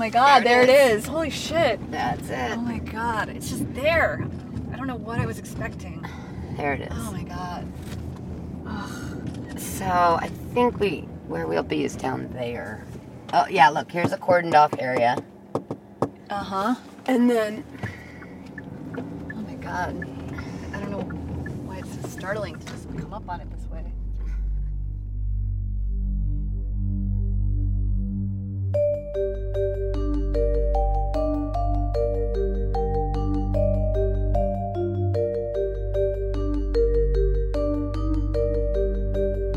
my god, there, there it is. Holy shit. That's it. Oh my god, it's just there. I don't know what I was expecting. There it is. Oh my god. Ugh. So I think we where we'll be is down there. Oh yeah, look, here's a cordoned off area. Uh-huh. And then Oh my god. I don't know why it's so startling to just come up on it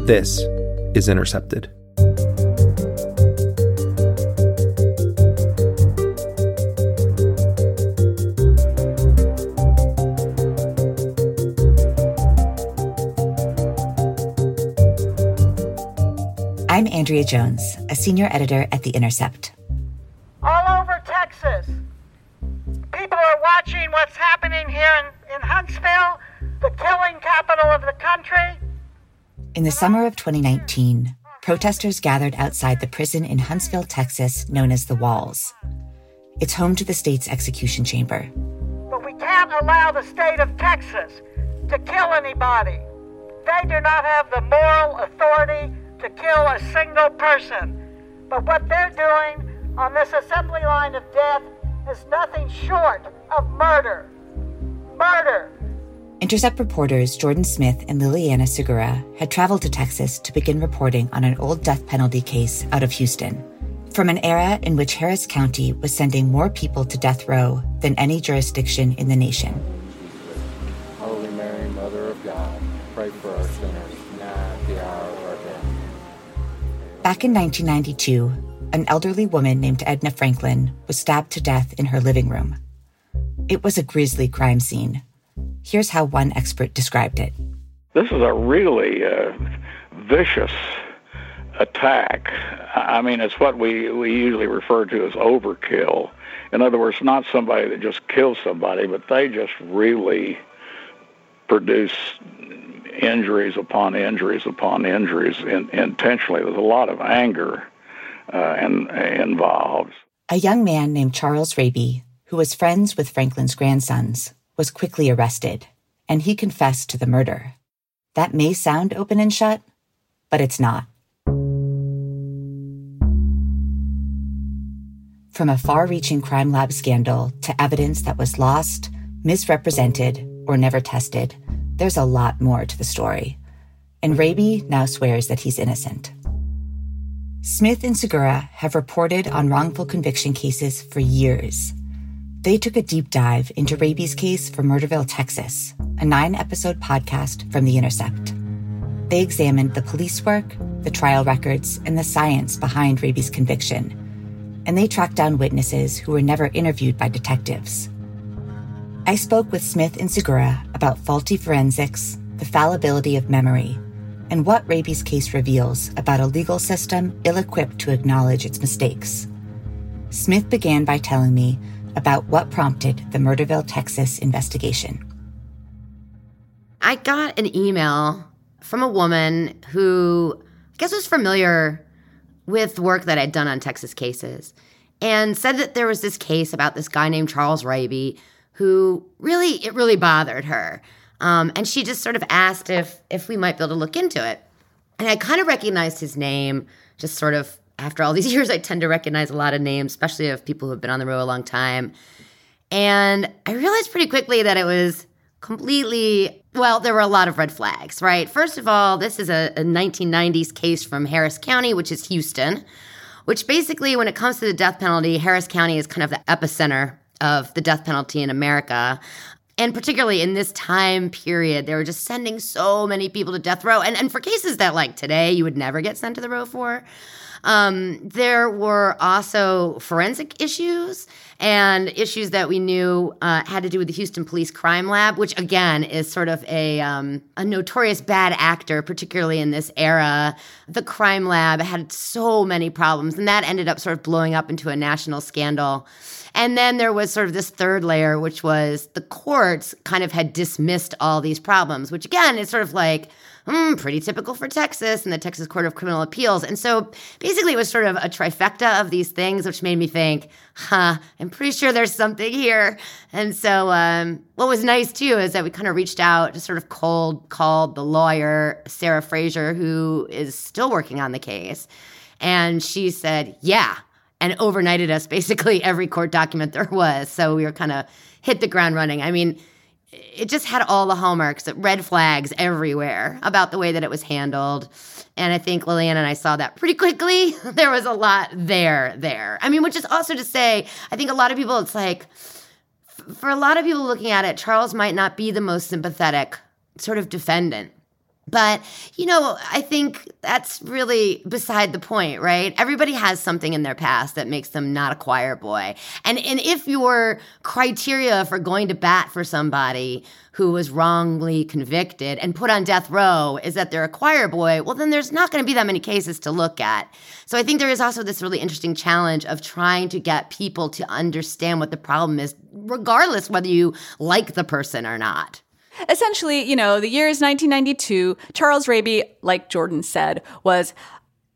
this is Intercepted. I'm Andrea Jones, a senior editor at The Intercept. All over Texas, people are watching what's happening here in, in Huntsville, the killing capital of the country. In the summer of 2019, protesters gathered outside the prison in Huntsville, Texas, known as the Walls. It's home to the state's execution chamber. But we can't allow the state of Texas to kill anybody. They do not have the moral authority to kill a single person. But what they're doing on this assembly line of death is nothing short of murder. Murder. Intercept reporters Jordan Smith and Liliana Segura had traveled to Texas to begin reporting on an old death penalty case out of Houston. From an era in which Harris County was sending more people to death row than any jurisdiction in the nation. Holy Mary, Mother of God, pray for our sinners, now at the hour of our death. Back in 1992, an elderly woman named Edna Franklin was stabbed to death in her living room. It was a grisly crime scene Here's how one expert described it. This is a really uh, vicious attack. I mean, it's what we, we usually refer to as overkill. In other words, not somebody that just kills somebody, but they just really produce injuries upon injuries upon injuries in, intentionally. There's a lot of anger uh, in, involved. A young man named Charles Raby, who was friends with Franklin's grandsons, was quickly arrested, and he confessed to the murder. That may sound open and shut, but it's not. From a far reaching crime lab scandal to evidence that was lost, misrepresented, or never tested, there's a lot more to the story. And Raby now swears that he's innocent. Smith and Segura have reported on wrongful conviction cases for years they took a deep dive into Raby's case for Murderville, Texas, a nine episode podcast from The Intercept. They examined the police work, the trial records, and the science behind Raby's conviction. And they tracked down witnesses who were never interviewed by detectives. I spoke with Smith and Segura about faulty forensics, the fallibility of memory, and what Raby's case reveals about a legal system ill equipped to acknowledge its mistakes. Smith began by telling me about what prompted the Murderville, Texas investigation. I got an email from a woman who I guess was familiar with work that I'd done on Texas cases and said that there was this case about this guy named Charles Raby who really it really bothered her. Um, and she just sort of asked if if we might be able to look into it. And I kind of recognized his name, just sort of after all these years, I tend to recognize a lot of names, especially of people who have been on the road a long time. And I realized pretty quickly that it was completely well, there were a lot of red flags, right? First of all, this is a, a 1990s case from Harris County, which is Houston, which basically, when it comes to the death penalty, Harris County is kind of the epicenter of the death penalty in America. And particularly in this time period, they were just sending so many people to death row. And, and for cases that, like today, you would never get sent to the row for. Um, there were also forensic issues and issues that we knew uh, had to do with the Houston Police Crime Lab, which again is sort of a um, a notorious bad actor, particularly in this era. The crime lab had so many problems, and that ended up sort of blowing up into a national scandal. And then there was sort of this third layer, which was the courts kind of had dismissed all these problems, which again is sort of like, hmm, pretty typical for Texas and the Texas Court of Criminal Appeals. And so basically it was sort of a trifecta of these things, which made me think, huh, I'm pretty sure there's something here. And so um, what was nice too is that we kind of reached out, just sort of cold called the lawyer, Sarah Fraser, who is still working on the case. And she said, yeah, and overnighted us basically every court document there was. So we were kind of hit the ground running. I mean, it just had all the hallmarks, red flags everywhere about the way that it was handled. And I think Lillian and I saw that pretty quickly. there was a lot there, there. I mean, which is also to say, I think a lot of people, it's like, for a lot of people looking at it, Charles might not be the most sympathetic sort of defendant. But, you know, I think that's really beside the point, right? Everybody has something in their past that makes them not a choir boy. And and if your criteria for going to bat for somebody who was wrongly convicted and put on death row is that they're a choir boy, well then there's not going to be that many cases to look at. So I think there is also this really interesting challenge of trying to get people to understand what the problem is regardless whether you like the person or not. Essentially, you know, the year is 1992. Charles Raby, like Jordan said, was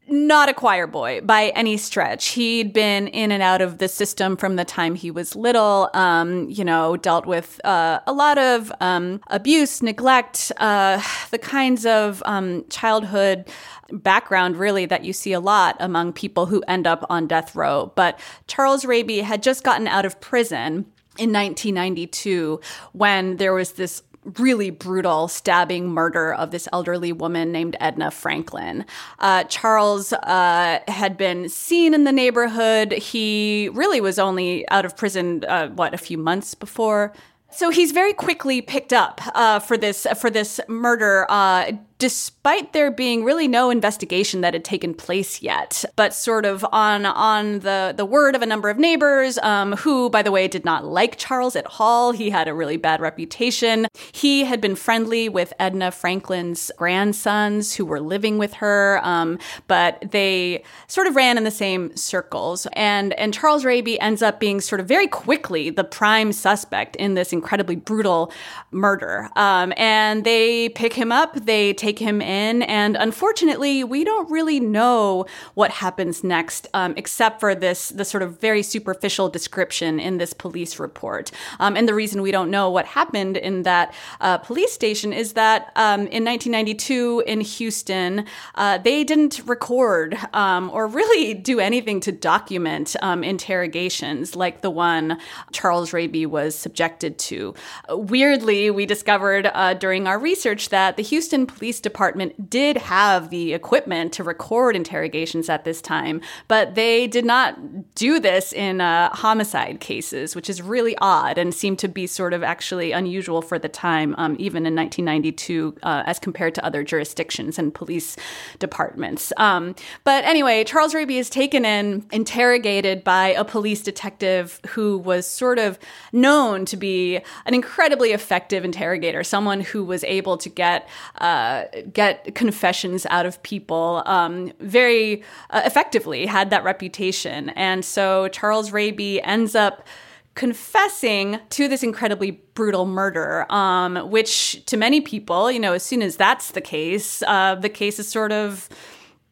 not a choir boy by any stretch. He'd been in and out of the system from the time he was little, um, you know, dealt with uh, a lot of um, abuse, neglect, uh, the kinds of um, childhood background really that you see a lot among people who end up on death row. But Charles Raby had just gotten out of prison in 1992 when there was this really brutal stabbing murder of this elderly woman named Edna Franklin. Uh, Charles uh, had been seen in the neighborhood. He really was only out of prison, uh, what, a few months before so he's very quickly picked up uh, for this for this murder, uh, despite there being really no investigation that had taken place yet. But sort of on on the the word of a number of neighbors, um, who, by the way, did not like Charles at all. He had a really bad reputation. He had been friendly with Edna Franklin's grandsons who were living with her, um, but they sort of ran in the same circles. And and Charles Raby ends up being sort of very quickly the prime suspect in this incredibly brutal murder. Um, and they pick him up. They take take him in. And unfortunately, we don't really know what happens next, um, except for this the sort of very superficial description in this police report. Um, and the reason we don't know what happened in that uh, police station is that um, in 1992 in Houston, uh, they didn't record um, or really do anything to document um, interrogations like the one Charles Raby was subjected to. weirdly, we discovered uh, during our research that the Houston Police police department did have the equipment to record interrogations at this time, but they did not do this in uh, homicide cases, which is really odd and seemed to be sort of actually unusual for the time, um, even in 1992, uh, as compared to other jurisdictions and police departments. Um, but anyway, Charles Raby is taken in, interrogated by a police detective who was sort of known to be an incredibly effective interrogator, someone who was able to get uh, get confessions out of people um, very uh, effectively, had that reputation. And so Charles Raby ends up confessing to this incredibly brutal murder, um, which to many people, you know, as soon as that's the case, uh, the case is sort of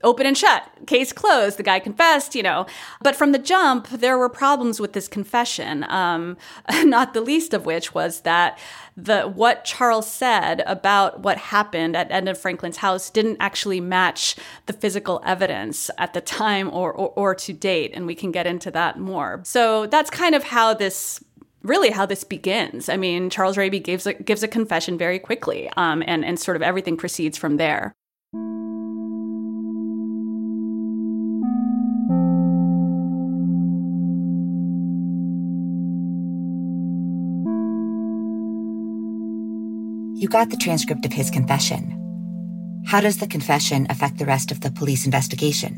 open and shut, case closed. The guy confessed, you know. But from the jump, there were problems with this confession, um, not the least of which was that the what Charles said about what happened at Edna Franklin's house didn't actually match the physical evidence at the time or, or, or to date, and we can get into that more. So that's kind of how this really how this begins. I mean, Charles Raby gives a, gives a confession very quickly, um, and and sort of everything proceeds from there. You got the transcript of his confession. How does the confession affect the rest of the police investigation?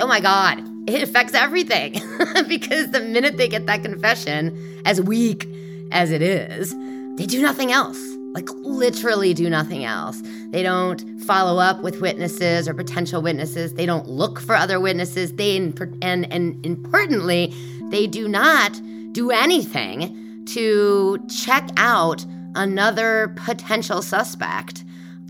Oh my God, it affects everything. because the minute they get that confession, as weak as it is, they do nothing else. Like, literally, do nothing else. They don't follow up with witnesses or potential witnesses. They don't look for other witnesses. They, and, and importantly, they do not do anything to check out another potential suspect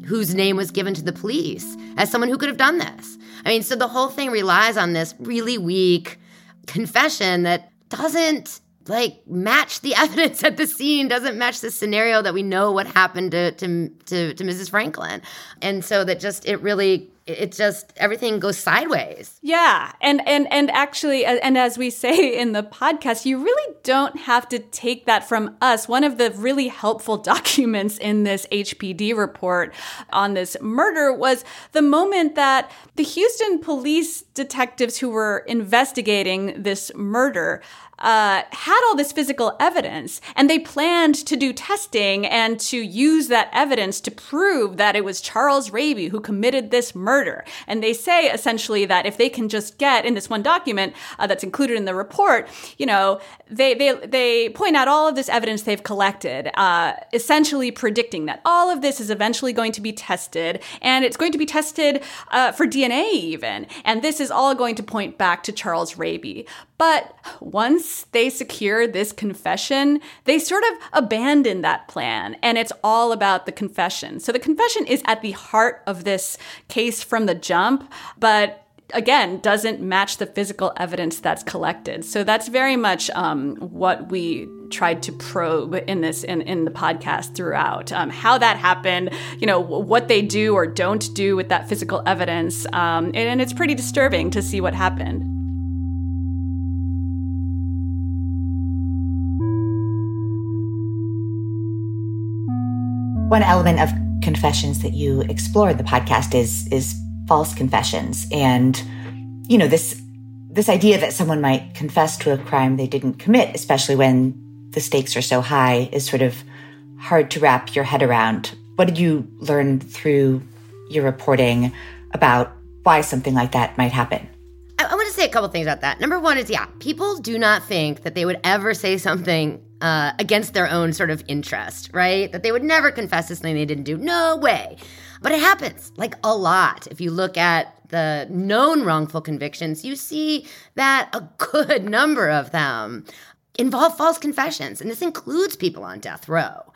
whose name was given to the police as someone who could have done this. I mean, so the whole thing relies on this really weak confession that doesn't like match the evidence at the scene doesn't match the scenario that we know what happened to to to, to Mrs. Franklin, and so that just it really it just everything goes sideways. Yeah, and and and actually, and as we say in the podcast, you really don't have to take that from us. One of the really helpful documents in this HPD report on this murder was the moment that the Houston police detectives who were investigating this murder uh, had all this physical evidence and they planned to do testing and to use that evidence to prove that it was Charles Raby who committed this murder. And they say essentially that if they can just get in this one document uh, that's included in the report, you know, they, they, they point out all of this evidence they've collected, uh, essentially predicting that all of this is eventually going to be tested and it's going to be tested uh, for DNA even. And this is all going to point back to Charles Raby. But once they secure this confession, they sort of abandon that plan and it's all about the confession. So the confession is at the heart of this case from the jump, but again doesn't match the physical evidence that's collected. So that's very much um, what we tried to probe in this in, in the podcast throughout. Um, how that happened you know what they do or don't do with that physical evidence um, and, and it's pretty disturbing to see what happened One element of confessions that you explore in the podcast is is false confessions. And you know this this idea that someone might confess to a crime they didn't commit especially when the stakes are so high is sort of hard to wrap your head around. What did you learn through your reporting about why something like that might happen? I, I want to say a couple things about that. Number one is, yeah, people do not think that they would ever say something uh, against their own sort of interest, right? That they would never confess to something they didn't do. No way. But it happens, like a lot. If you look at the known wrongful convictions, you see that a good number of them involve false confessions. And this includes people on death row.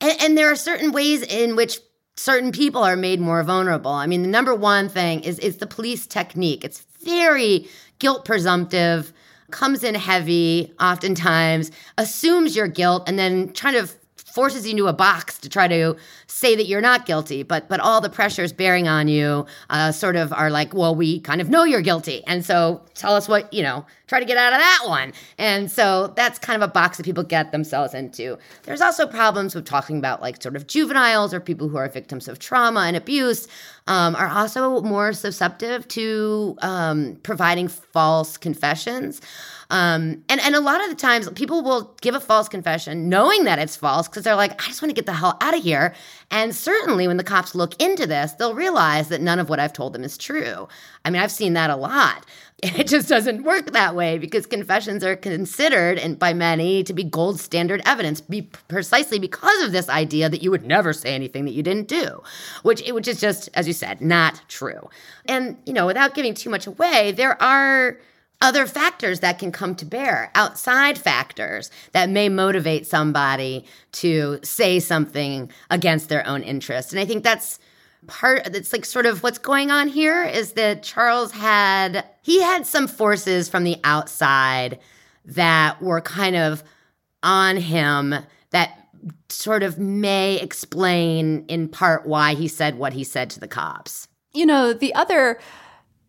And, and there are certain ways in which certain people are made more vulnerable. I mean, the number one thing is, is the police technique. It's very guilt presumptive, comes in heavy oftentimes, assumes your guilt, and then kind of forces you into a box to try to say that you're not guilty, but but all the pressures bearing on you uh, sort of are like, well, we kind of know you're guilty, and so tell us what you know. Try to get out of that one, and so that's kind of a box that people get themselves into. There's also problems with talking about like sort of juveniles or people who are victims of trauma and abuse. Um, are also more susceptible to um, providing false confessions. Um, and, and a lot of the times people will give a false confession knowing that it's false because they're like, I just want to get the hell out of here. And certainly when the cops look into this, they'll realize that none of what I've told them is true. I mean, I've seen that a lot. It just doesn't work that way because confessions are considered and by many to be gold standard evidence, be precisely because of this idea that you would never say anything that you didn't do, which which is just, as you said, not true. And you know, without giving too much away, there are other factors that can come to bear, outside factors that may motivate somebody to say something against their own interest. And I think that's part that's like sort of what's going on here is that Charles had he had some forces from the outside that were kind of on him that sort of may explain in part why he said what he said to the cops. You know, the other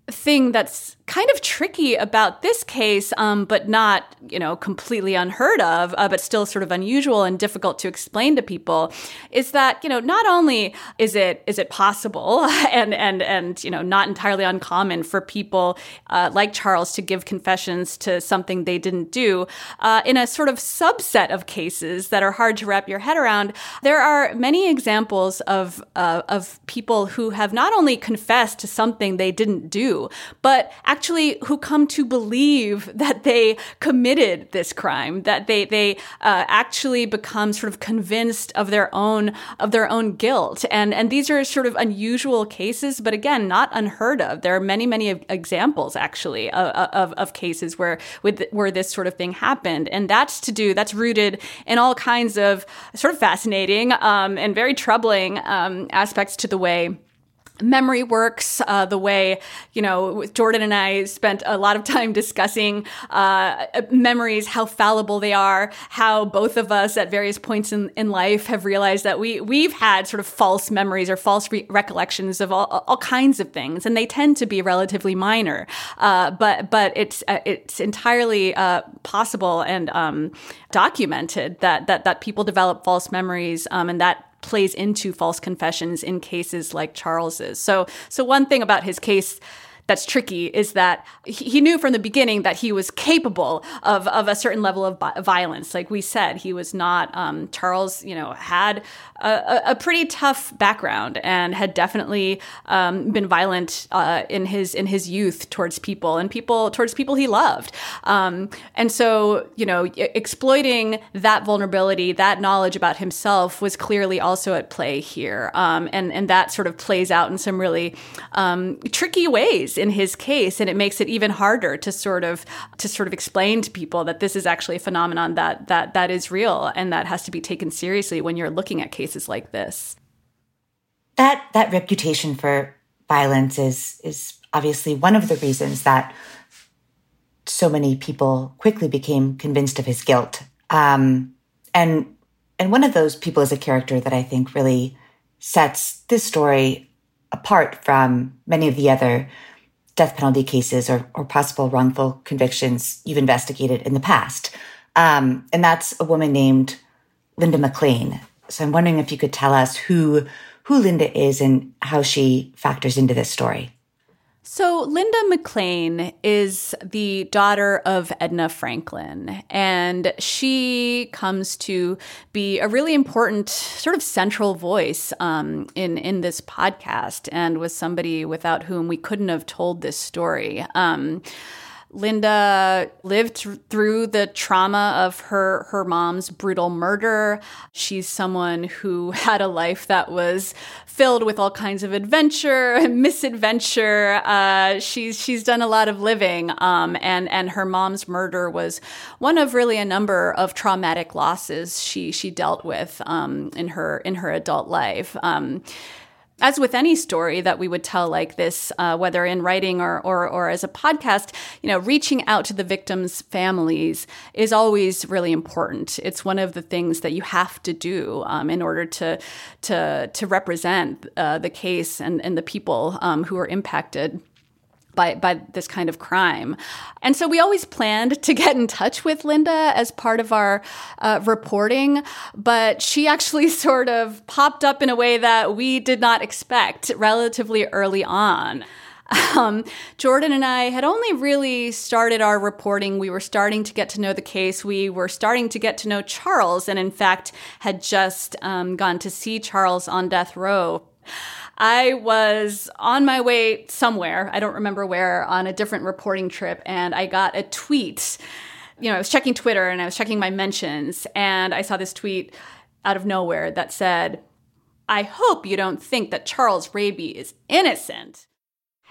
thing that's kind of tricky about this case, um, but not, you know, completely unheard of, uh, but still sort of unusual and difficult to explain to people, is that, you know, not only is it is it possible and and and you know not entirely uncommon for people uh, like Charles to give confessions to something they didn't do, uh, in a sort of subset of cases that are hard to wrap your head around, there are many examples of uh, of people who have not only confessed to something they didn't do, but actually actually who come to believe that they committed this crime, that they they uh, actually become sort of convinced of their own of their own guilt, and and these are sort of unusual cases, but again, not unheard of. There are many many examples actually of, of, of cases where with where this sort of thing happened, and that's to do that's rooted in all kinds of sort of fascinating um, and very troubling um, aspects to the way memory works, uh, the way, you know, Jordan and I spent a lot of time discussing uh, memories, how fallible they are, how both of us at various points in, in life have realized that we, we've had sort of false memories or false re- recollections of all, all kinds of things, and they tend to be relatively minor. Uh, but but it's uh, it's entirely uh, possible and um, documented that, that, that people develop false memories um, and that plays into false confessions in cases like Charles's. So, so one thing about his case that's tricky is that he knew from the beginning that he was capable of, of a certain level of violence. Like we said, he was not, um, Charles, you know, had a, a, pretty tough background and had definitely um, been violent uh, in his in his youth towards people and people towards people he loved. Um, and so, you know, exploiting that vulnerability, that knowledge about himself was clearly also at play here. Um, and and that sort of plays out in some really um, tricky ways in his case, and it makes it even harder to sort of to sort of explain to people that this is actually a phenomenon that that that is real and that has to be taken seriously when you're looking at cases like this. That that reputation for violence is is obviously one of the reasons that so many people quickly became convinced of his guilt. Um, and and one of those people is a character that I think really sets this story apart from many of the other death penalty cases or, or possible wrongful convictions you've investigated in the past. Um, and that's a woman named Linda McLean. So I'm wondering if you could tell us who who Linda is and how she factors into this story. So, Linda McLean is the daughter of Edna Franklin, and she comes to be a really important, sort of central voice um, in in this podcast, and was somebody without whom we couldn't have told this story. Um, Linda lived through the trauma of her her mom's brutal murder. She's someone who had a life that was filled with all kinds of adventure and misadventure. Uh, she's she's done a lot of living, um, and and her mom's murder was one of really a number of traumatic losses she she dealt with um, in her in her adult life. Um, as with any story that we would tell like this, uh, whether in writing or, or, or as a podcast, you know, reaching out to the victims' families is always really important. It's one of the things that you have to do um, in order to to to represent uh, the case and, and the people um, who are impacted by, by this kind of crime. And so we always planned to get in touch with Linda as part of our uh, reporting, but she actually sort of popped up in a way that we did not expect relatively early on. Um, Jordan and I had only really started our reporting. We were starting to get to know the case. We were starting to get to know Charles, and in fact, had just um, gone to see Charles on death row. I was on my way somewhere, I don't remember where, on a different reporting trip, and I got a tweet. You know, I was checking Twitter and I was checking my mentions, and I saw this tweet out of nowhere that said, I hope you don't think that Charles Raby is innocent.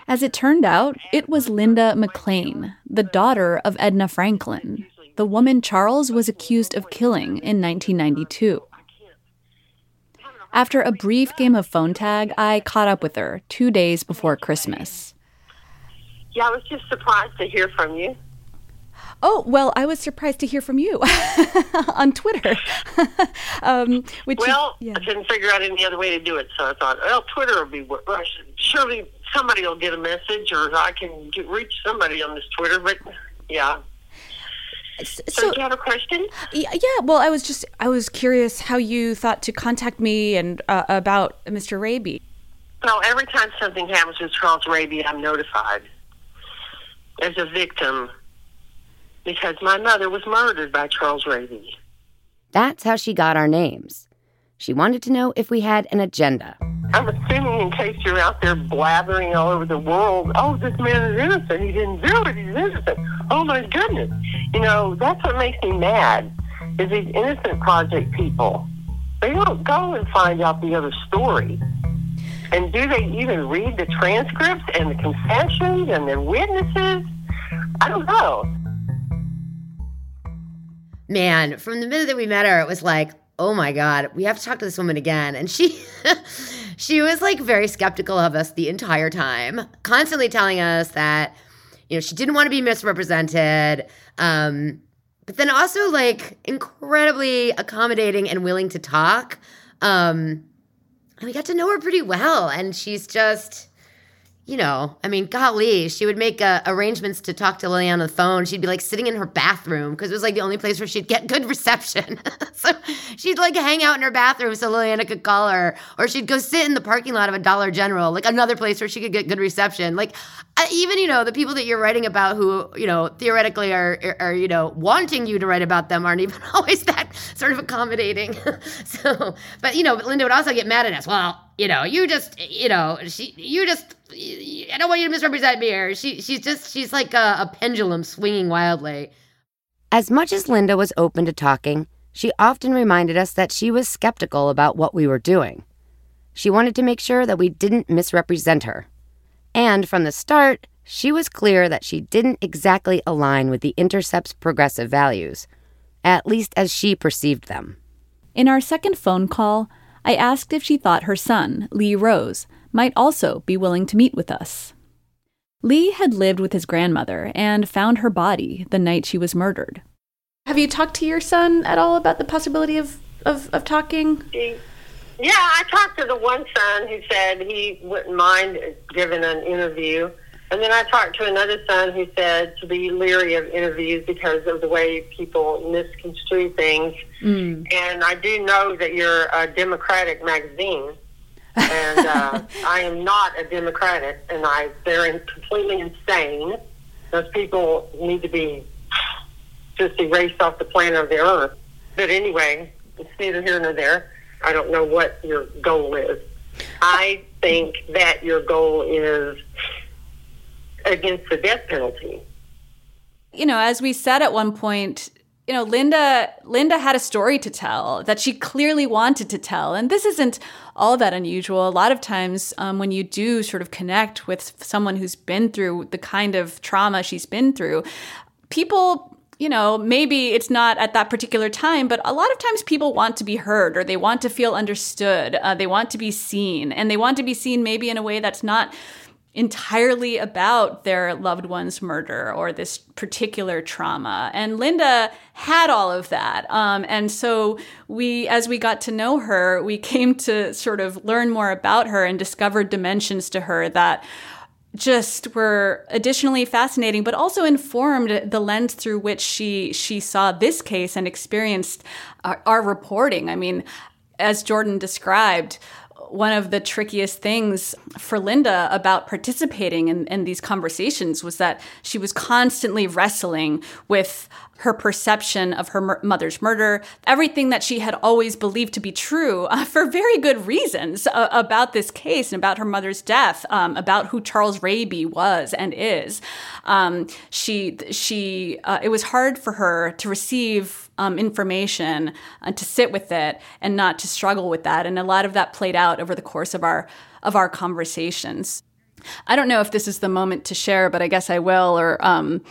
As it turned out, it was Linda McLean, the daughter of Edna Franklin, the woman Charles was accused of killing in 1992. After a brief game of phone tag, I caught up with her two days before Christmas. Yeah, I was just surprised to hear from you. Oh, well, I was surprised to hear from you on Twitter. um, which well, yeah. I couldn't figure out any other way to do it, so I thought, well, Twitter will be, well, I should surely somebody will get a message, or I can get, reach somebody on this Twitter. But yeah. So, so, do you have a question? Yeah, yeah. Well, I was just I was curious how you thought to contact me and uh, about Mr. Raby. Well, every time something happens with Charles Raby, I'm notified as a victim because my mother was murdered by Charles Raby. That's how she got our names. She wanted to know if we had an agenda. I'm assuming, in case you're out there blathering all over the world, oh, this man is innocent. He didn't do it. He's innocent. Oh, my goodness. You know, that's what makes me mad, is these innocent project people. They don't go and find out the other story. And do they even read the transcripts and the confessions and the witnesses? I don't know. Man, from the minute that we met her, it was like, oh my God, we have to talk to this woman again. And she she was like very skeptical of us the entire time, constantly telling us that, you know, she didn't want to be misrepresented. Um, but then also like incredibly accommodating and willing to talk. Um, and we got to know her pretty well. And she's just you know, I mean, golly, she would make uh, arrangements to talk to Liliana on the phone. She'd be like sitting in her bathroom because it was like the only place where she'd get good reception. so she'd like hang out in her bathroom so Liliana could call her, or she'd go sit in the parking lot of a Dollar General, like another place where she could get good reception. Like even you know the people that you're writing about who you know theoretically are, are, you know wanting you to write about them aren't even always that sort of accommodating. so, but you know, Linda would also get mad at us. Well, you know, you just you know she you just I don't want you to misrepresent me here. She she's just she's like a, a pendulum swinging wildly. As much as Linda was open to talking, she often reminded us that she was skeptical about what we were doing. She wanted to make sure that we didn't misrepresent her. And from the start, she was clear that she didn't exactly align with the Intercept's progressive values, at least as she perceived them. In our second phone call, I asked if she thought her son, Lee Rose, might also be willing to meet with us. Lee had lived with his grandmother and found her body the night she was murdered. Have you talked to your son at all about the possibility of, of, of talking? Yeah, I talked to the one son who said he wouldn't mind giving an interview. And then I talked to another son who said to be leery of interviews because of the way people misconstrue things. Mm. And I do know that you're a Democratic magazine and uh, I am not a Democratic, and I they're completely insane. Those people need to be just erased off the planet of the earth. But anyway, it's neither here nor there. I don't know what your goal is. I think that your goal is against the death penalty. You know, as we said at one point, you know, Linda Linda had a story to tell that she clearly wanted to tell, and this isn't all that unusual. A lot of times, um, when you do sort of connect with someone who's been through the kind of trauma she's been through, people you know, maybe it's not at that particular time, but a lot of times people want to be heard or they want to feel understood. Uh, they want to be seen, and they want to be seen maybe in a way that's not entirely about their loved one's murder or this particular trauma. And Linda had all of that. Um, and so we, as we got to know her, we came to sort of learn more about her and discovered dimensions to her that just were additionally fascinating, but also informed the lens through which she she saw this case and experienced our, our reporting. I mean, as Jordan described, one of the trickiest things for Linda about participating in, in these conversations was that she was constantly wrestling with her perception of her mother's murder, everything that she had always believed to be true uh, for very good reasons uh, about this case and about her mother's death, um, about who Charles Raby was and is. Um, she, she, uh, it was hard for her to receive um, information and to sit with it and not to struggle with that. And a lot of that played out over the course of our of our conversations. I don't know if this is the moment to share, but I guess I will. Or um,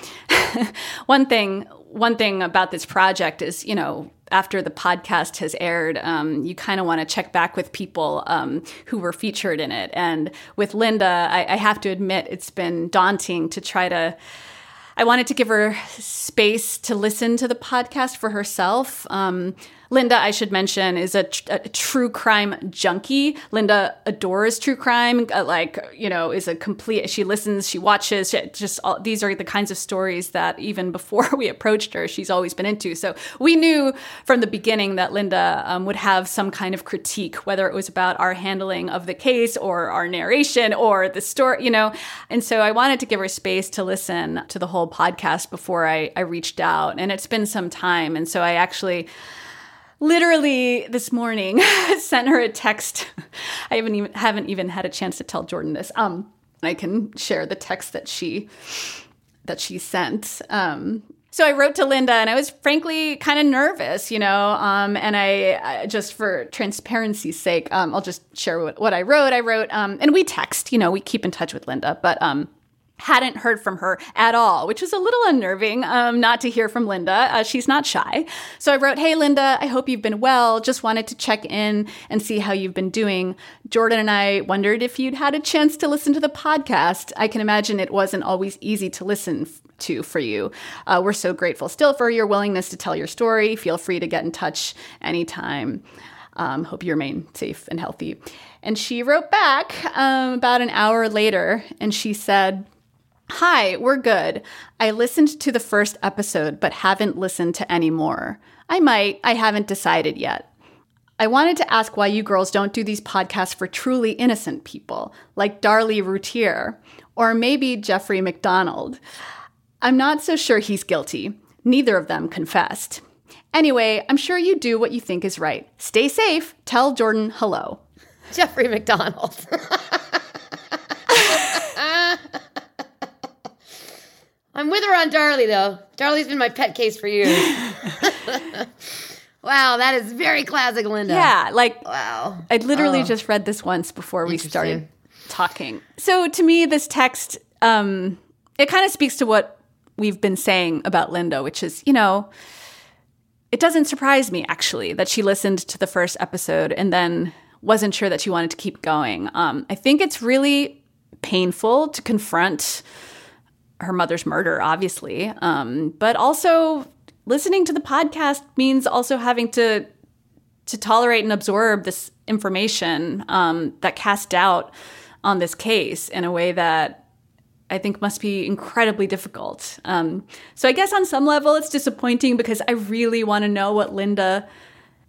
one thing, one thing about this project is, you know, after the podcast has aired, um, you kind of want to check back with people um, who were featured in it. And with Linda, I, I have to admit, it's been daunting to try to. I wanted to give her space to listen to the podcast for herself. Um, Linda, I should mention, is a, tr- a true crime junkie. Linda adores true crime, uh, like, you know, is a complete, she listens, she watches, she, just all, these are the kinds of stories that even before we approached her, she's always been into. So we knew from the beginning that Linda um, would have some kind of critique, whether it was about our handling of the case or our narration or the story, you know. And so I wanted to give her space to listen to the whole podcast before I, I reached out. And it's been some time. And so I actually, literally this morning sent her a text. I haven't even haven't even had a chance to tell Jordan this. Um, I can share the text that she that she sent. Um, so I wrote to Linda, and I was frankly kind of nervous, you know. Um, and I, I, just for transparency's sake, um, I'll just share what, what I wrote. I wrote, um, and we text, you know, we keep in touch with Linda, but um, hadn't heard from her at all, which was a little unnerving um, not to hear from Linda. Uh, she's not shy. So I wrote, Hey, Linda, I hope you've been well. Just wanted to check in and see how you've been doing. Jordan and I wondered if you'd had a chance to listen to the podcast. I can imagine it wasn't always easy to listen to for you. Uh, we're so grateful still for your willingness to tell your story. Feel free to get in touch anytime. Um, hope you remain safe and healthy. And she wrote back um, about an hour later and she said, Hi, we're good. I listened to the first episode, but haven't listened to any more. I might, I haven't decided yet. I wanted to ask why you girls don't do these podcasts for truly innocent people, like Darlie Routier, or maybe Jeffrey MacDonald. I'm not so sure he's guilty. Neither of them confessed. Anyway, I'm sure you do what you think is right. Stay safe. Tell Jordan hello. Jeffrey MacDonald. I'm with her on Darlie, though. Darlie's been my pet case for years. wow, that is very classic, Linda. Yeah, like, wow. I literally Oh. just read this once before we started talking. So to me, this text, um, it kind of speaks to what we've been saying about Linda, which is, you know, it doesn't surprise me actually that she listened to the first episode and then wasn't sure that she wanted to keep going. Um, I think it's really painful to confront her mother's murder, obviously, um, but also listening to the podcast means also having to to tolerate and absorb this information um, that casts doubt on this case in a way that I think must be incredibly difficult. Um, so I guess on some level it's disappointing because I really want to know what Linda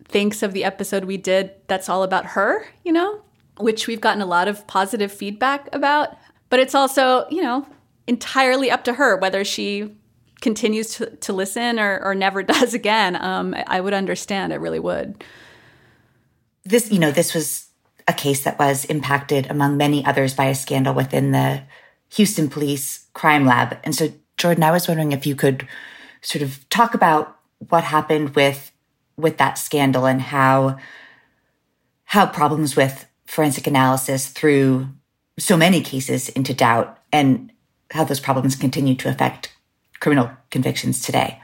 thinks of the episode we did that's all about her, you know, which we've gotten a lot of positive feedback about. But it's also, you know, entirely up to her whether she continues to, to listen or, or never does again. Um, I would understand. I really would. This, you know, this was a case that was impacted among many others by a scandal within the Houston Police Crime Lab. And so, Jordan, I was wondering if you could sort of talk about what happened with with that scandal and how how problems with forensic analysis threw so many cases into doubt and how those problems continue to affect criminal convictions today.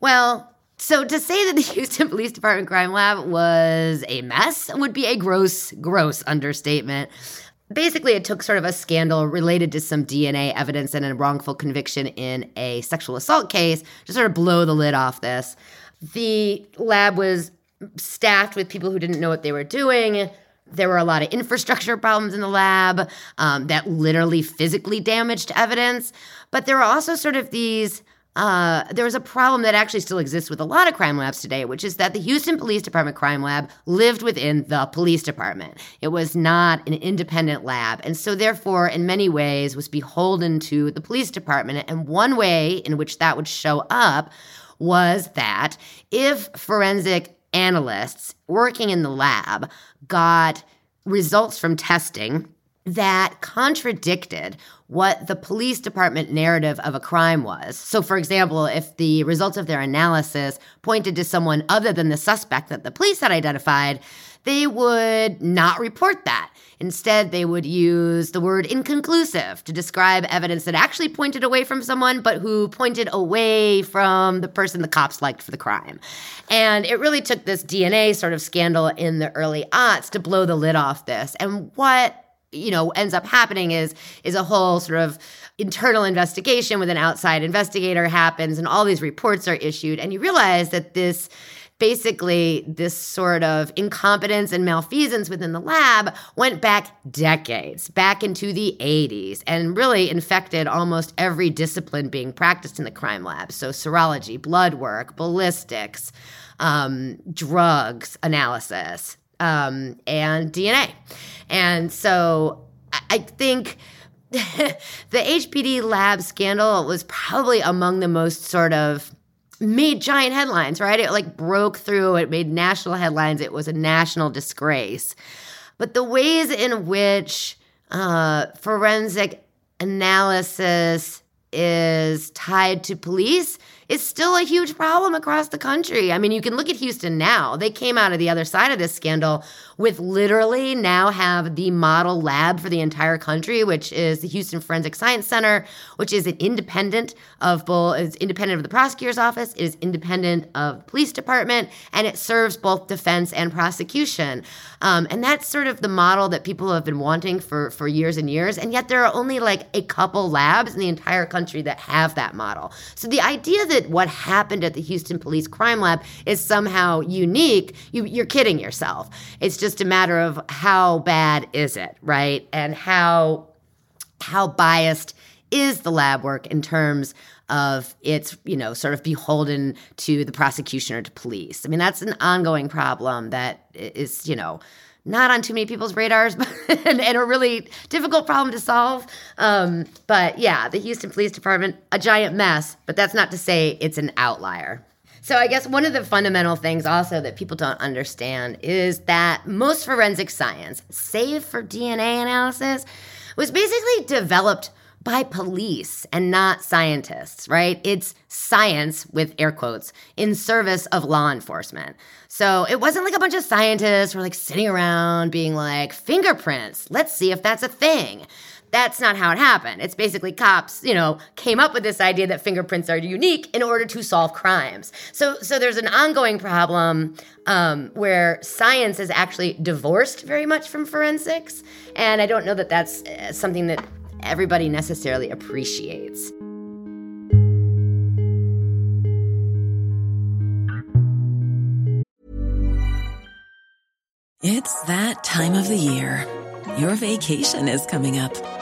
Well, so to say that the Houston Police Department Crime Lab was a mess would be a gross, gross understatement. Basically, it took sort of a scandal related to some DNA evidence and a wrongful conviction in a sexual assault case to sort of blow the lid off this. The lab was staffed with people who didn't know what they were doing. There were a lot of infrastructure problems in the lab um, that literally physically damaged evidence. But there were also sort of these uh, there was a problem that actually still exists with a lot of crime labs today, which is that the Houston Police Department crime lab lived within the police department. It was not an independent lab. And so, therefore, in many ways, was beholden to the police department. And one way in which that would show up was that if forensic analysts working in the lab got results from testing that contradicted what the police department narrative of a crime was. So, for example, if the results of their analysis pointed to someone other than the suspect that the police had identified, they would not report that. Instead, they would use the word inconclusive to describe evidence that actually pointed away from someone, but who pointed away from the person the cops liked for the crime. And it really took this DNA sort of scandal in the early aughts to blow the lid off this. And what you know ends up happening is is a whole sort of internal investigation with an outside investigator happens and all these reports are issued and you realize that this basically this sort of incompetence and malfeasance within the lab went back decades, back into the 80s, and really infected almost every discipline being practiced in the crime lab. So, serology, blood work, ballistics, um, drugs analysis, um, and DNA. And so, I think. the HPD lab scandal was probably among the most sort of made giant headlines, right? It like broke through, it made national headlines, it was a national disgrace. But the ways in which uh, forensic analysis is tied to police is still a huge problem across the country. I mean, you can look at Houston now. They came out of the other side of this scandal with literally now have the model lab for the entire country, which is the Houston Forensic Science Center, which is an independent of both is independent of the prosecutor's office, it is independent of the police department, and it serves both defense and prosecution. Um, and that's sort of the model that people have been wanting for for years and years. And yet there are only like a couple labs in the entire country that have that model. So the idea that what happened at the Houston Police Crime Lab is somehow unique, you, you're kidding yourself. It's just a matter of how bad is it, right? And how how biased is the lab work in terms of its, you know, sort of beholden to the prosecution or to police. I mean, that's an ongoing problem that is, you know, not on too many people's radars and, and, a really difficult problem to solve. Um, but yeah, the Houston Police Department, a giant mess, but that's not to say it's an outlier. So I guess one of the fundamental things also that people don't understand is that most forensic science, save for DNA analysis, was basically developed by police and not scientists, right? It's science, with air quotes, in service of law enforcement. So it wasn't like a bunch of scientists were like sitting around being like, fingerprints, let's see if that's a thing. That's not how it happened. It's basically cops, you know, came up with this idea that fingerprints are unique in order to solve crimes. So, so there's an ongoing problem um, where science is actually divorced very much from forensics, and I don't know that that's uh, something that everybody necessarily appreciates. It's that time of the year. Your vacation is coming up.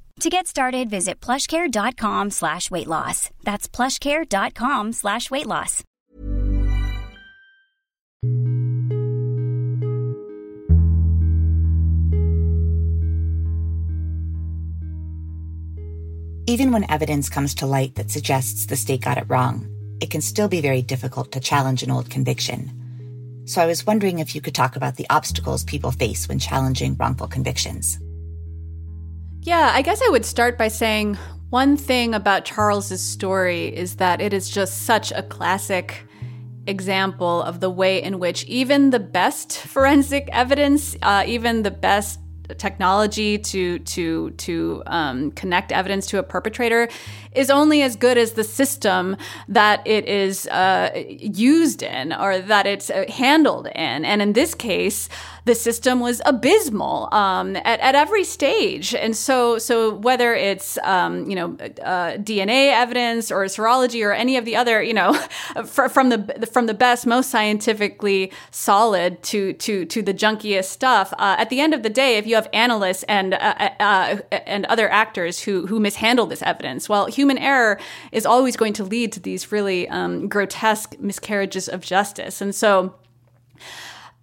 To get started, visit plushcare.com slash weight loss. That's plushcare.com slash weight loss. Even when evidence comes to light that suggests the state got it wrong, it can still be very difficult to challenge an old conviction. So I was wondering if you could talk about the obstacles people face when challenging wrongful convictions. Yeah, I guess I would start by saying one thing about Charles's story is that it is just such a classic example of the way in which even the best forensic evidence, uh, even the best technology to to to um, connect evidence to a perpetrator is only as good as the system that it is uh, used in or that it's uh, handled in. And in this case, the system was abysmal um, at, at every stage. And so, so whether it's um, you know uh, DNA evidence or serology or any of the other, you know, from the from the best, most scientifically solid to to to the junkiest stuff. Uh, at the end of the day, if you have analysts and uh, uh, uh and other actors who who mishandle this evidence, well, human error is always going to lead to these really um, grotesque miscarriages of justice. And so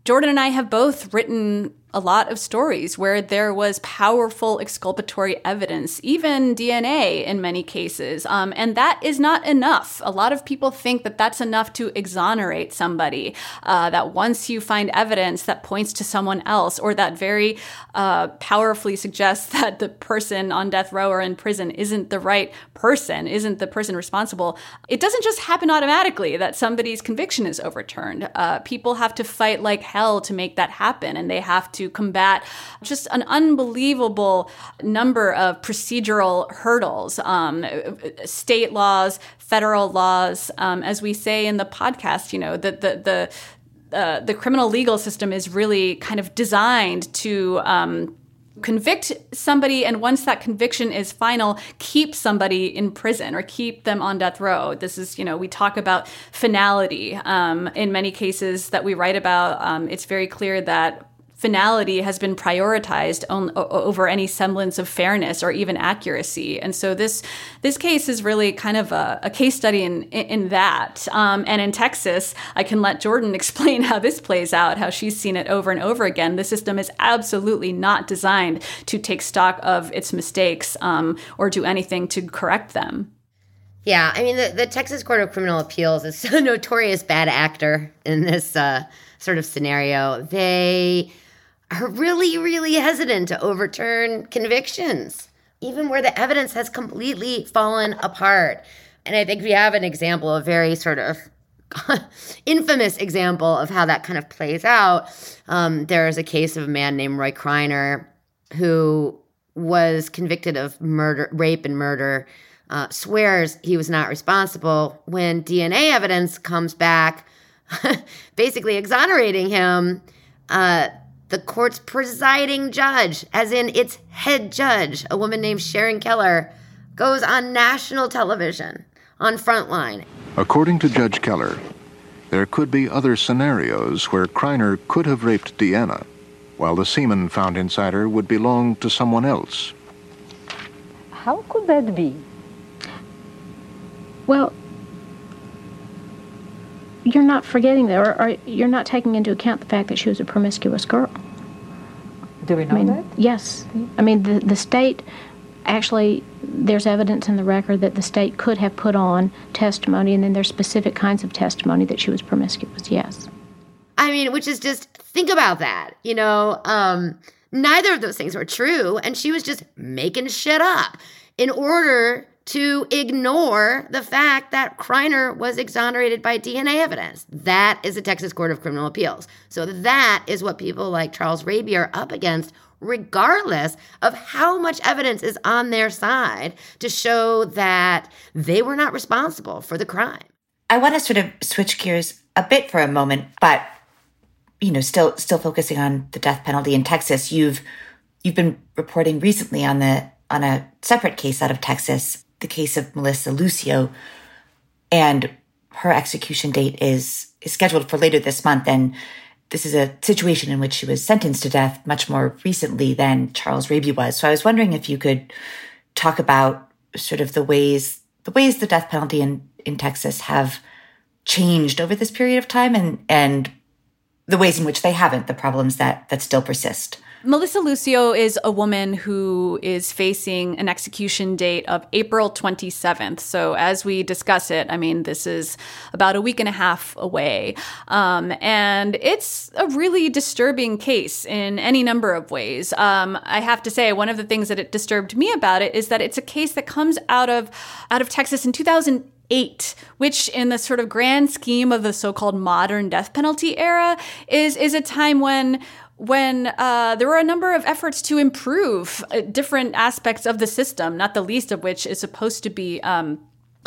Jordan and I have both written a lot of stories where there was powerful exculpatory evidence, even DNA in many cases. Um, and that is not enough. A lot of people think that that's enough to exonerate somebody, uh, that once you find evidence that points to someone else or that very uh, powerfully suggests that the person on death row or in prison isn't the right person, isn't the person responsible, it doesn't just happen automatically that somebody's conviction is overturned. Uh, people have to fight like hell to make that happen, and they have to combat just an unbelievable number of procedural hurdles, um, state laws, federal laws. Um, as we say in the podcast, you know, the the the uh, the criminal legal system is really kind of designed to um, convict somebody and once that conviction is final keep somebody in prison or keep them on death row this is you know we talk about finality um, in many cases that we write about um, it's very clear that finality has been prioritized on, over any semblance of fairness or even accuracy. And so this this case is really kind of a, a case study in in that. Um, and in Texas, I can let Jordan explain how this plays out, how she's seen it over and over again. The system is absolutely not designed to take stock of its mistakes um, or do anything to correct them. Yeah, I mean the, the Texas Court of Criminal Appeals is a notorious bad actor in this uh, sort of scenario. They are really, really hesitant to overturn convictions, even where the evidence has completely fallen apart. And I think we have an example, a very sort of infamous example of how that kind of plays out. Um, there is a case of a man named Roy Criner who was convicted of murder, rape, and murder. Uh, swears he was not responsible. When DNA evidence comes back, basically exonerating him, uh, the court's presiding judge, as in its head judge, a woman named Sharon Keller, goes on national television on Frontline. According to Judge Keller, there could be other scenarios where Criner could have raped Deanna, while the semen found inside her would belong to someone else. How could that be? Well, you're not forgetting that, or, or, you're not taking into account the fact that she was a promiscuous girl. Do we know I mean, that? Yes. I mean, the, the state actually, there's evidence in the record that the state could have put on testimony, and then there's specific kinds of testimony that she was promiscuous, yes. I mean, which is just, think about that. You know, um, neither of those things were true, and she was just making shit up in order to ignore the fact that Criner was exonerated by DNA evidence. That is the Texas Court of Criminal Appeals. So that is what people like Charles Raby are up against, regardless of how much evidence is on their side to show that they were not responsible for the crime. I want to sort of switch gears a bit for a moment, but you know, still still focusing on the death penalty in Texas. You've you've been reporting recently on the on a separate case out of Texas the case of Melissa Lucio, and her execution date is is scheduled for later this month. And this is a situation in which she was sentenced to death much more recently than Charles Raby was. So I was wondering if you could talk about sort of the ways the ways the death penalty in, in Texas have changed over this period of time and and the ways in which they haven't, the problems that that still persist. Melissa Lucio is a woman who is facing an execution date of April 27th. So, as we discuss it, I mean, this is about a week and a half away. Um, and it's a really disturbing case in any number of ways. Um, I have to say, one of the things that it disturbed me about it is that it's a case that comes out of out of Texas in 2008 eight, which in the sort of grand scheme of the so-called modern death penalty era is is a time when when uh, there were a number of efforts to improve uh, different aspects of the system, not the least of which is supposed to be um,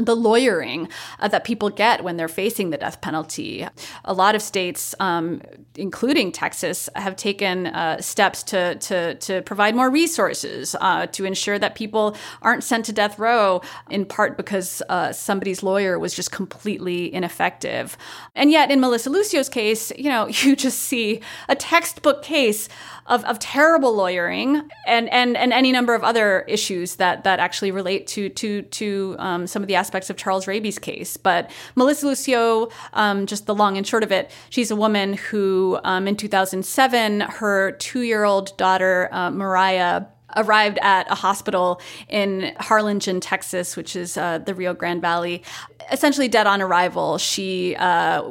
the lawyering uh, that people get when they're facing the death penalty. A lot of states, um, including Texas, have taken uh, steps to, to, to provide more resources uh, to ensure that people aren't sent to death row, in part because uh, somebody's lawyer was just completely ineffective. And yet, in Melissa Lucio's case, you know, you just see a textbook case of, of terrible lawyering and, and, and any number of other issues that, that actually relate to, to, to um, some of the aspects of Charles Raby's case. But Melissa Lucio, um, just the long and short of it, she's a woman who, um, in 2007, her two year old daughter, uh, Mariah, arrived at a hospital in Harlingen, Texas, which is uh, the Rio Grande Valley. Essentially dead on arrival. She uh,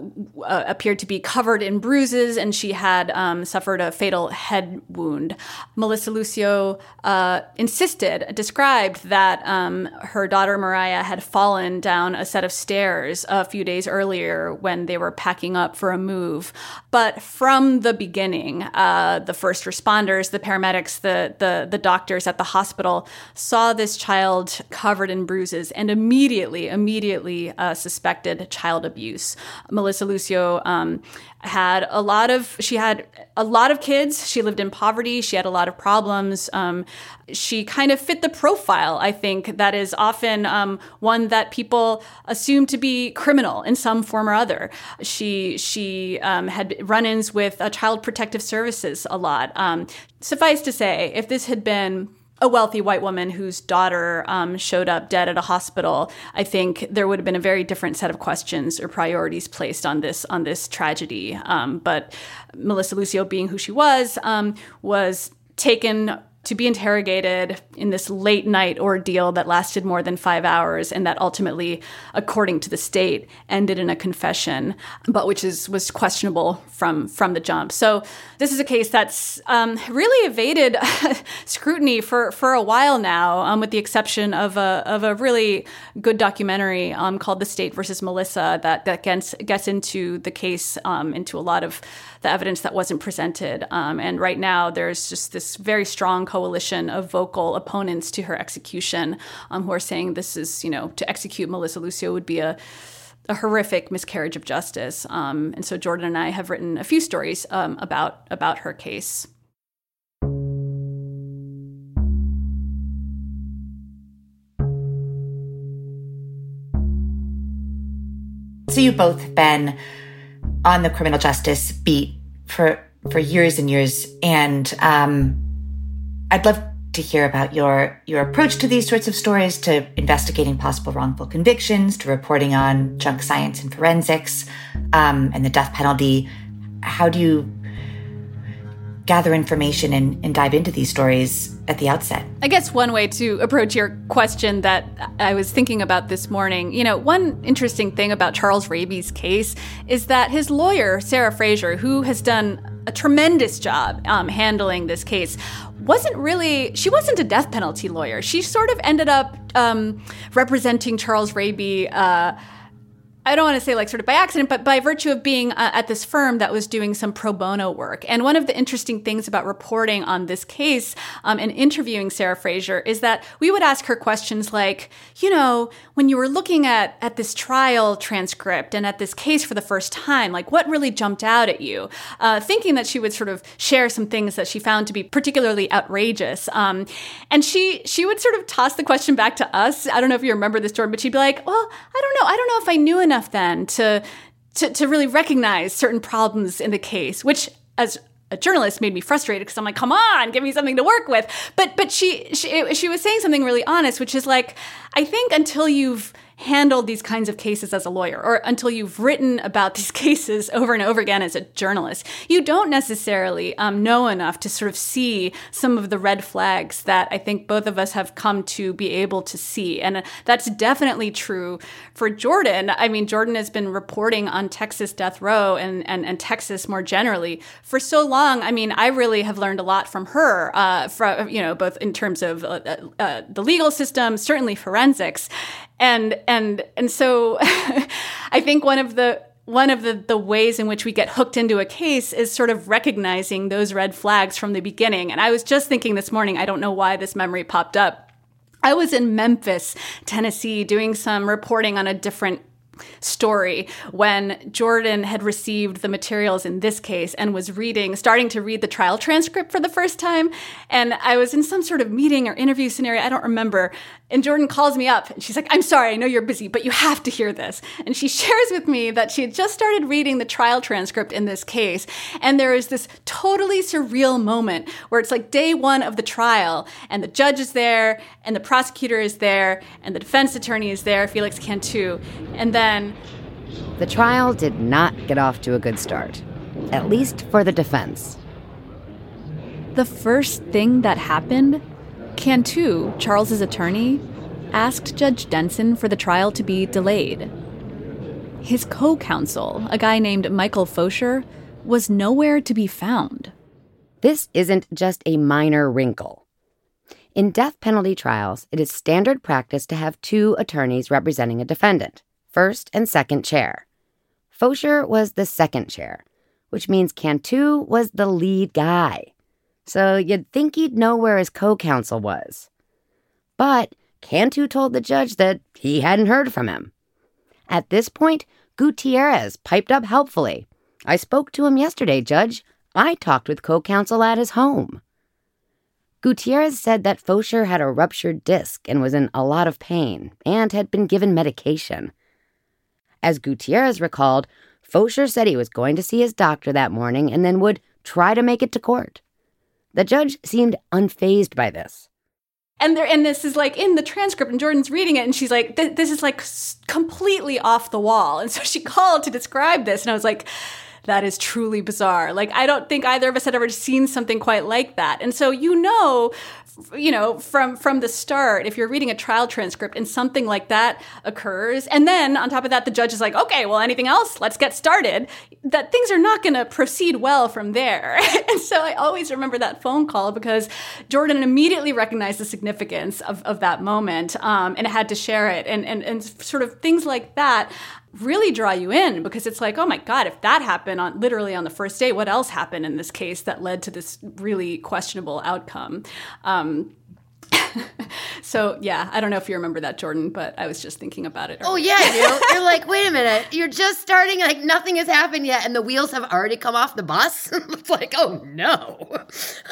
uh, appeared to be covered in bruises and she had um, suffered a fatal head wound. Melissa Lucio uh, insisted, described that um, her daughter Mariah had fallen down a set of stairs a few days earlier when they were packing up for a move. But from the beginning, uh, the first responders, the paramedics, the, the, the doctors at the hospital saw this child covered in bruises and immediately, immediately uh, suspected child abuse. Melissa Lucio um, had a lot of she had a lot of kids. She lived in poverty. She had a lot of problems. Um, she kind of fit the profile i think that is often um, one that people assume to be criminal in some form or other. She she um, had run-ins with uh, child protective services a lot. Um, suffice to say if this had been a wealthy white woman whose daughter um, showed up dead at a hospital, I think there would have been a very different set of questions or priorities placed on this on this tragedy. Um, but Melissa Lucio, being who she was, um, was taken to be interrogated in this late night ordeal that lasted more than five hours and that ultimately, according to the state, ended in a confession, but which is was questionable from from the jump. So this is a case that's um, really evaded scrutiny for for a while now, um, with the exception of a of a really good documentary um, called "The State versus Melissa" that that gets gets into the case um, into a lot of the evidence that wasn't presented. Um, and right now, there's just this very strong coalition of vocal opponents to her execution um, who are saying this is, you know, to execute Melissa Lucio would be a a horrific miscarriage of justice. Um, and so Jordan and I have written a few stories um, about about her case. So you've both been on the criminal justice beat for for years and years, and um, I'd love to hear about your your approach to these sorts of stories, to investigating possible wrongful convictions, to reporting on junk science and forensics, um, and the death penalty. How do you gather information and, and dive into these stories at the outset? I guess one way to approach your question that I was thinking about this morning, you know, one interesting thing about Charles Raby's case is that his lawyer, Sarah Fraser, who has done a tremendous job um, handling this case, wasn't really, she wasn't a death penalty lawyer. She sort of ended up um, representing Charles Raby. Uh, I don't want to say like sort of by accident, but by virtue of being uh, at this firm that was doing some pro bono work. And one of the interesting things about reporting on this case um, and interviewing Sarah Fraser is that we would ask her questions like, you know, when you were looking at at this trial transcript and at this case for the first time, like what really jumped out at you? Uh, thinking that she would sort of share some things that she found to be particularly outrageous. Um, and she she would sort of toss the question back to us. I don't know if you remember this, Jordan, but she'd be like, well, I don't know. I don't know if I knew then to, to, to really recognize certain problems in the case, which as a journalist made me frustrated because I'm like, come on, give me something to work with. But but she she she was saying something really honest, which is like, I think until you've handled these kinds of cases as a lawyer or until you've written about these cases over and over again as a journalist, you don't necessarily um, know enough to sort of see some of the red flags that I think both of us have come to be able to see. And that's definitely true for Jordan. I mean, Jordan has been reporting on Texas death row and, and, and Texas more generally for so long. I mean, I really have learned a lot from her, uh, from, you know, both in terms of uh, uh, the legal system, certainly forensics and and and so I think one of the one of the, the ways in which we get hooked into a case is sort of recognizing those red flags from the beginning. And I was just thinking this morning, I don't know why this memory popped up. I was in Memphis, Tennessee, doing some reporting on a different story when Jordan had received the materials in this case and was reading, starting to read the trial transcript for the first time. And I was in some sort of meeting or interview scenario, I don't remember. And Jordan calls me up and she's like, I'm sorry, I know you're busy, but you have to hear this. And she shares with me that she had just started reading the trial transcript in this case. And there is this totally surreal moment where it's like day one of the trial and the judge is there and the prosecutor is there and the defense attorney is there, Felix Cantu. And then The trial did not get off to a good start, at least for the defense. The first thing that happened, Cantu, Charles's attorney, asked Judge Denson for the trial to be delayed. His co-counsel, a guy named Michael Fosher, was nowhere to be found. This isn't just a minor wrinkle. In death penalty trials, it is standard practice to have two attorneys representing a defendant, first and second chair. Fosher was the second chair, which means Cantu was the lead guy. So you'd think he'd know where his co counsel was. But Cantu told the judge that he hadn't heard from him. At this point, Gutierrez piped up helpfully. I spoke to him yesterday, Judge. I talked with co counsel at his home. Gutierrez said that Fosher had a ruptured disc and was in a lot of pain and had been given medication. As Gutierrez recalled, Fosher said he was going to see his doctor that morning and then would try to make it to court. The judge seemed unfazed by this. And there, and this is like in the transcript, and Jordan's reading it, and she's like, "This is like completely off the wall." And so she called to describe this, and I was like, "That is truly bizarre." Like I don't think either of us had ever seen something quite like that. And so you know, you know, from from the start, if you're reading a trial transcript and something like that occurs, and then on top of that, the judge is like, "Okay, well, anything else? Let's get started." That things are not going to proceed well from there. and so I always remember that phone call because Jordan immediately recognized the significance of, of that moment um, and had to share it, and, and and sort of things like that really draw you in because it's like, oh my God, if that happened on literally on the first day, what else happened in this case that led to this really questionable outcome? Um, so yeah, I don't know if you remember that, Jordan, but I was just thinking about it. Oh yeah, I do. You're like, wait a minute, you're just starting, like nothing has happened yet, and the wheels have already come off the bus. it's like, oh no,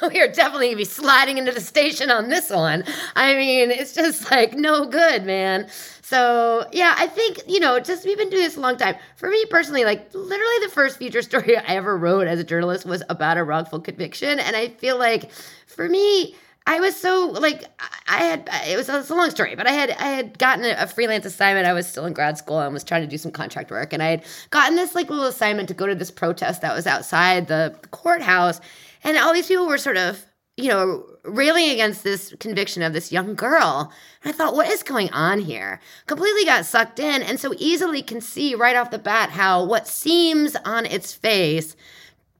we are definitely gonna be sliding into the station on this one. I mean, it's just like no good, man. So yeah, I think you know, just we've been doing this a long time. For me personally, like literally the first feature story I ever wrote as a journalist was about a wrongful conviction, and I feel like for me. I was so like I had it was, a long story, but I had I had gotten a, a, freelance assignment. I was still in grad school and was trying to do some contract work, and I had gotten this like little assignment to go to this protest that was outside the courthouse, and all these people were sort of you know railing against this conviction of this young girl. And I thought, what is going on here? Completely got sucked in, and so easily can see right off the bat how what seems on its face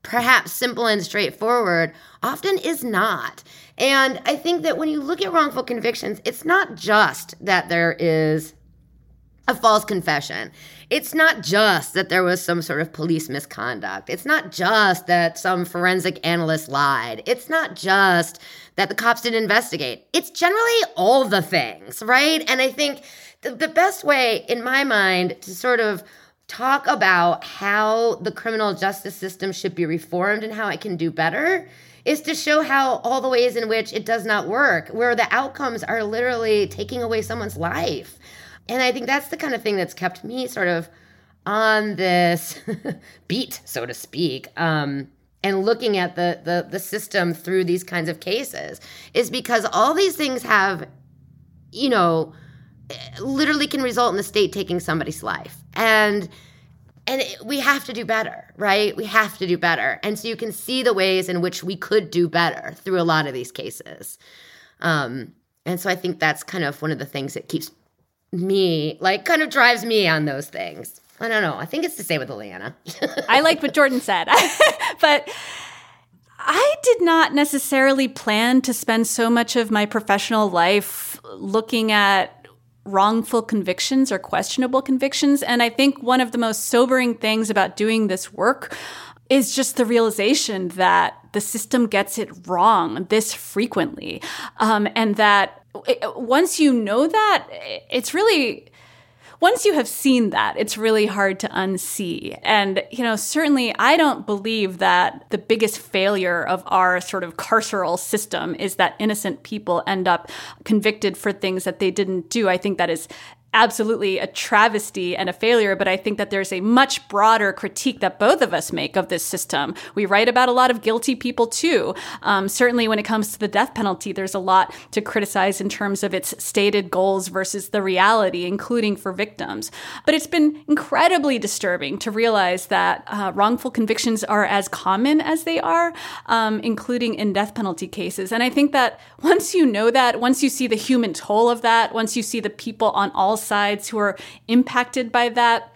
perhaps simple and straightforward often is not. And I think that when you look at wrongful convictions, it's not just that there is a false confession. It's not just that there was some sort of police misconduct. It's not just that some forensic analyst lied. It's not just that the cops didn't investigate. It's generally all the things, right? And I think the, the best way, in my mind, to sort of talk about how the criminal justice system should be reformed and how it can do better is to show how all the ways in which it does not work, where the outcomes are literally taking away someone's life. And I think that's the kind of thing that's kept me sort of on this beat, so to speak, um, and looking at the, the the system through these kinds of cases, is because all these things have, you know, literally can result in the state taking somebody's life, and and we have to do better, right? We have to do better. And so you can see the ways in which we could do better through a lot of these cases. Um, and so I think that's kind of one of the things that keeps me, like, kind of drives me on those things. I don't know. I think it's the same with Liliana. I liked what Jordan said, but I did not necessarily plan to spend so much of my professional life looking at wrongful convictions or questionable convictions. And I think one of the most sobering things about doing this work is just the realization that the system gets it wrong this frequently. Um, and that once you know that, it's really once you have seen that, it's really hard to unsee. And, you know, certainly I don't believe that the biggest failure of our sort of carceral system is that innocent people end up convicted for things that they didn't do. I think that is absolutely a travesty and a failure, but I think that there's a much broader critique that both of us make of this system. We write about a lot of guilty people too. Um, certainly, when it comes to the death penalty, there's a lot to criticize in terms of its stated goals versus the reality, including for victims. But it's been incredibly disturbing to realize that uh, wrongful convictions are as common as they are, um, including in death penalty cases. And I think that once you know that, once you see the human toll of that, once you see the people on all sides who are impacted by that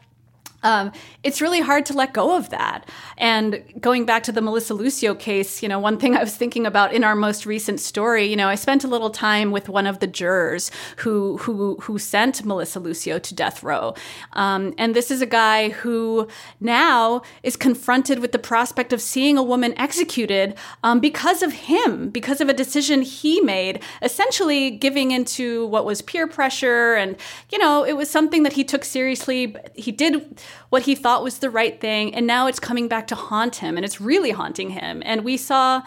um, it's really hard to let go of that. And going back to the Melissa Lucio case, you know, one thing I was thinking about in our most recent story, you know, I spent a little time with one of the jurors who who who sent Melissa Lucio to death row, um, and this is a guy who now is confronted with the prospect of seeing a woman executed um, because of him, because of a decision he made, essentially giving into what was peer pressure, and you know, it was something that he took seriously. He did what he thought was the right thing. And now it's coming back to haunt him and it's really haunting him. And we saw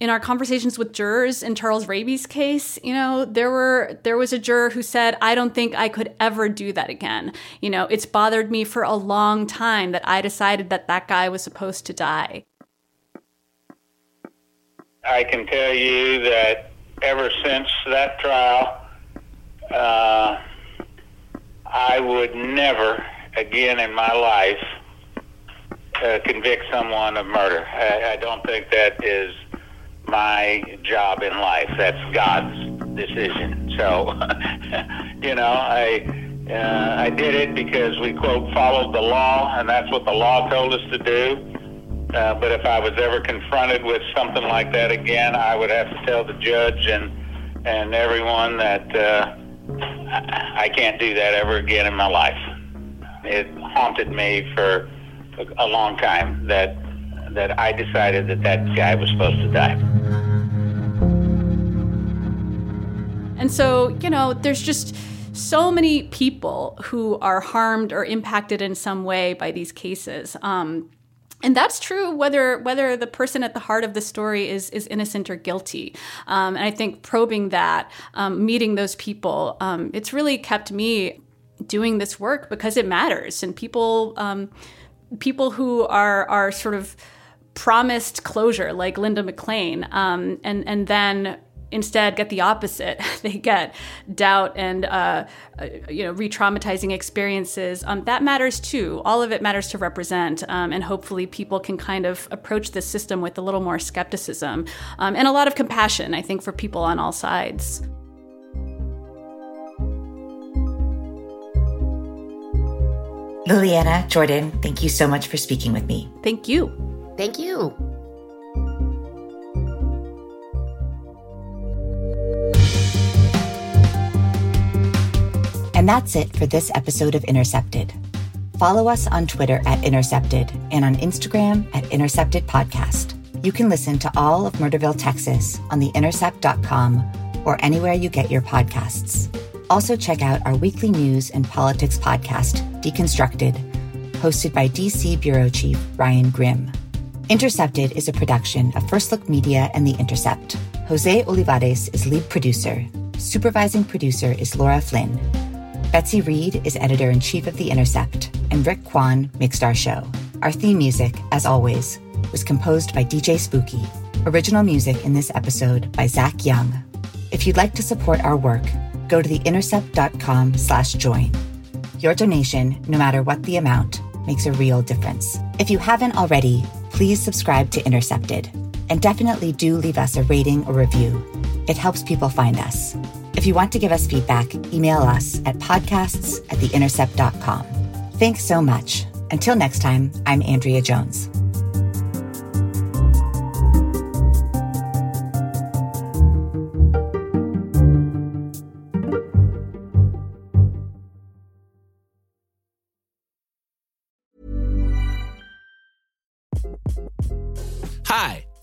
in our conversations with jurors in Charles Raby's case, you know, there were there was a juror who said, "I don't think I could ever do that again." You know, it's bothered me for a long time that I decided that that guy was supposed to die. I can tell you that ever since that trial, uh, I would never again in my life uh, convict someone of murder. I, I don't think that is my job in life. That's God's decision. So, you know, I uh, I did it because we quote followed the law, and that's what the law told us to do. Uh, but if I was ever confronted with something like that again, I would have to tell the judge and and everyone that uh, I, can't do that ever again in my life it haunted me for a long time that that I decided that that guy was supposed to die. And so, you know, there's just so many people who are harmed or impacted in some way by these cases. Um, and that's true whether whether the person at the heart of the story is is innocent or guilty. Um, and I think probing that, um, meeting those people, um, it's really kept me doing this work because it matters. And people um, people who are are sort of promised closure like Linda McLean um, and and then instead get the opposite. They get doubt and uh, uh, you know re-traumatizing experiences. Um, that matters too. All of it matters to represent um, and hopefully people can kind of approach this system with a little more skepticism um, and a lot of compassion i think for people on all sides Liliana, Jordan, thank you so much for speaking with me. Thank you. Thank you. And that's it for this episode of Intercepted. Follow us on Twitter at Intercepted and on Instagram at Intercepted Podcast. You can listen to all of Murderville, Texas on the intercept.com or anywhere you get your podcasts. Also, check out our weekly news and politics podcast, Deconstructed, hosted by DC Bureau Chief Ryan Grim. Intercepted is a production of First Look Media and The Intercept. Jose Olivares is lead producer. Supervising producer is Laura Flynn. Betsy Reed is editor in chief of The Intercept, and Rick Kwan mixed our show. Our theme music, as always, was composed by DJ Spooky. Original music in this episode by Zach Young. If you'd like to support our work, go to theintercept.com slash join. Your donation, no matter what the amount, makes a real difference. If you haven't already, please subscribe to Intercepted. And definitely do leave us a rating or review. It helps people find us. If you want to give us feedback, email us at podcasts at theintercept.com. Thanks so much. Until next time, I'm Andrea Jones.